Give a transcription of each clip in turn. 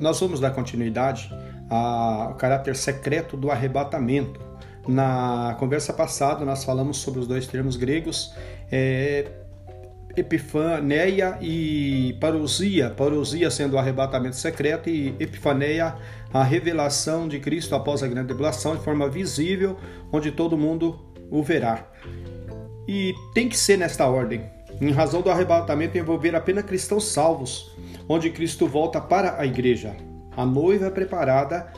nós vamos dar continuidade ao caráter secreto do arrebatamento. Na conversa passada, nós falamos sobre os dois termos gregos, é, epifaneia e parousia. Parousia sendo o arrebatamento secreto e epifaneia a revelação de Cristo após a grande tribulação de forma visível, onde todo mundo o verá. E tem que ser nesta ordem, em razão do arrebatamento envolver apenas cristãos salvos, onde Cristo volta para a igreja. A noiva é preparada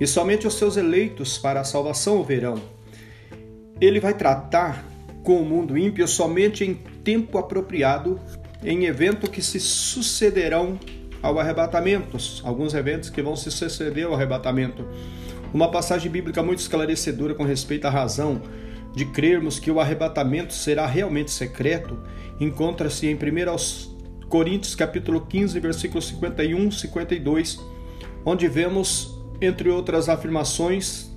e somente os seus eleitos para a salvação o verão. Ele vai tratar com o mundo ímpio somente em tempo apropriado, em eventos que se sucederão ao arrebatamento, alguns eventos que vão se suceder ao arrebatamento. Uma passagem bíblica muito esclarecedora com respeito à razão de crermos que o arrebatamento será realmente secreto encontra-se em 1 Coríntios capítulo 15, versículos 51 e 52, onde vemos entre outras afirmações,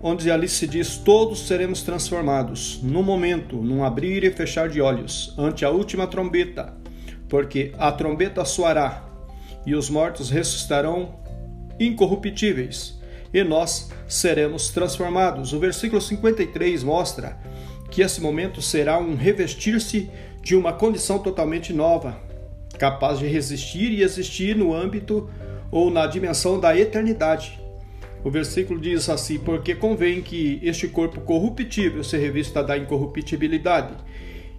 onde ali se diz: Todos seremos transformados, no momento, num abrir e fechar de olhos, ante a última trombeta, porque a trombeta soará e os mortos ressuscitarão incorruptíveis, e nós seremos transformados. O versículo 53 mostra que esse momento será um revestir-se de uma condição totalmente nova, capaz de resistir e existir no âmbito ou na dimensão da eternidade. O versículo diz assim: Porque convém que este corpo corruptível se revista da incorruptibilidade,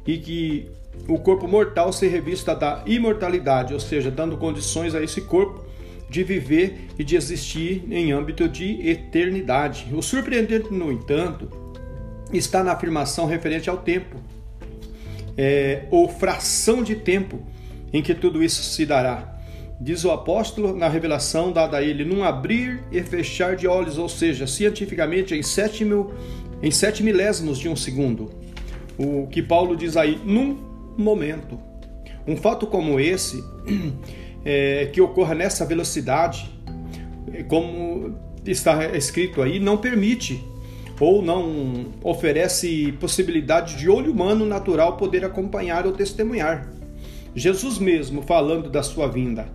e que o corpo mortal se revista da imortalidade, ou seja, dando condições a esse corpo de viver e de existir em âmbito de eternidade. O surpreendente, no entanto, está na afirmação referente ao tempo, é, ou fração de tempo em que tudo isso se dará. Diz o apóstolo na revelação dada a ele num abrir e fechar de olhos, ou seja, cientificamente em sete, mil, em sete milésimos de um segundo. O que Paulo diz aí, num momento. Um fato como esse, é, que ocorra nessa velocidade, como está escrito aí, não permite ou não oferece possibilidade de olho humano natural poder acompanhar ou testemunhar. Jesus mesmo, falando da sua vinda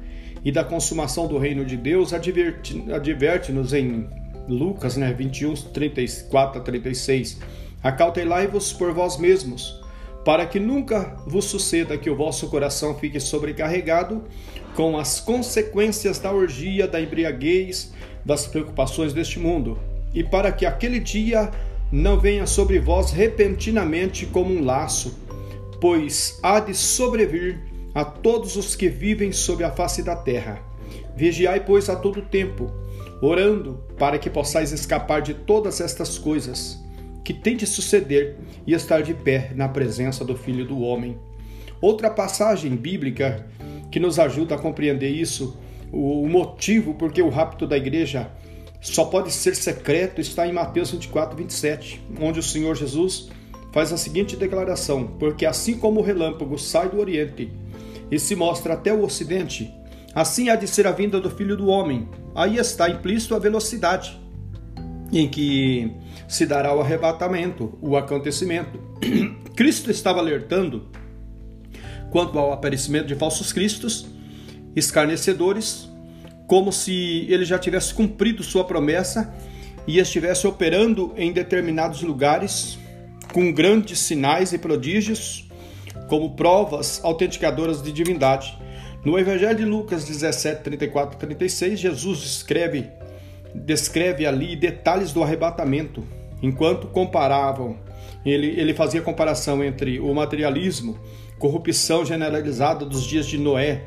e da consumação do reino de Deus, adverte-nos adverte em Lucas né, 21, 34 a 36. Acautelai-vos por vós mesmos, para que nunca vos suceda que o vosso coração fique sobrecarregado com as consequências da orgia, da embriaguez, das preocupações deste mundo, e para que aquele dia não venha sobre vós repentinamente como um laço, pois há de sobrevir a todos os que vivem sobre a face da terra. Vigiai, pois, a todo tempo, orando para que possais escapar de todas estas coisas que tem de suceder e estar de pé na presença do Filho do Homem. Outra passagem bíblica que nos ajuda a compreender isso, o motivo porque o rapto da igreja só pode ser secreto, está em Mateus 24, 27, onde o Senhor Jesus faz a seguinte declaração: Porque assim como o relâmpago sai do Oriente e se mostra até o Ocidente, assim há de ser a vinda do Filho do Homem. Aí está implícito a velocidade em que se dará o arrebatamento, o acontecimento. Cristo estava alertando quanto ao aparecimento de falsos cristos, escarnecedores, como se ele já tivesse cumprido sua promessa e estivesse operando em determinados lugares com grandes sinais e prodígios como provas autenticadoras de divindade. No Evangelho de Lucas 17, 34 e 36, Jesus escreve, descreve ali detalhes do arrebatamento, enquanto comparavam, ele, ele fazia comparação entre o materialismo, corrupção generalizada dos dias de Noé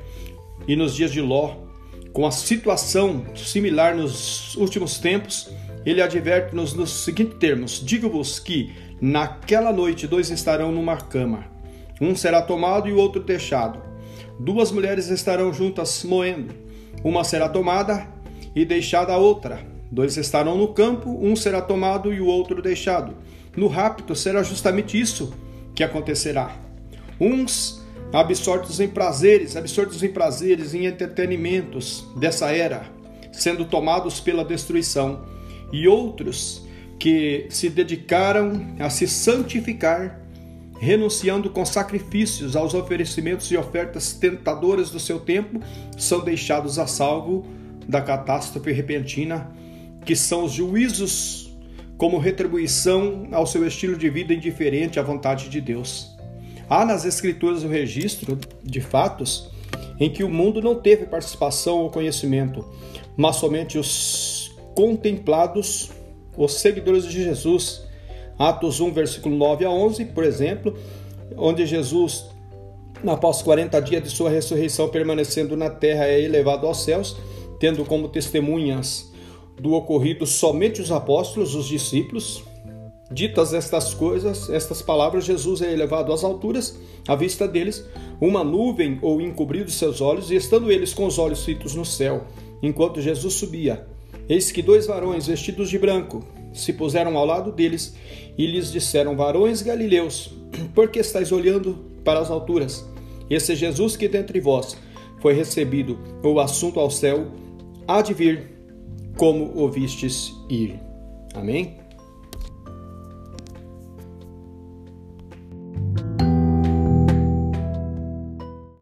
e nos dias de Ló, com a situação similar nos últimos tempos, ele adverte-nos nos seguintes termos: Digo-vos que naquela noite dois estarão numa cama, um será tomado e o outro deixado. Duas mulheres estarão juntas moendo, uma será tomada e deixada a outra. Dois estarão no campo, um será tomado e o outro deixado. No rapto será justamente isso que acontecerá. Uns absortos em prazeres, absortos em prazeres, em entretenimentos dessa era, sendo tomados pela destruição, e outros que se dedicaram a se santificar, renunciando com sacrifícios aos oferecimentos e ofertas tentadoras do seu tempo, são deixados a salvo da catástrofe repentina, que são os juízos como retribuição ao seu estilo de vida indiferente à vontade de Deus. Há nas Escrituras o registro de fatos em que o mundo não teve participação ou conhecimento, mas somente os contemplados, os seguidores de Jesus. Atos 1, versículo 9 a 11, por exemplo, onde Jesus, após 40 dias de sua ressurreição, permanecendo na terra, é elevado aos céus, tendo como testemunhas do ocorrido somente os apóstolos, os discípulos. Ditas estas coisas, estas palavras, Jesus é elevado às alturas, à vista deles, uma nuvem ou encobriu seus olhos, e estando eles com os olhos fitos no céu, enquanto Jesus subia, eis que dois varões vestidos de branco se puseram ao lado deles e lhes disseram: Varões galileus, por que estáis olhando para as alturas? Esse Jesus que dentre vós foi recebido o assunto ao céu, há de vir como o vistes ir. Amém?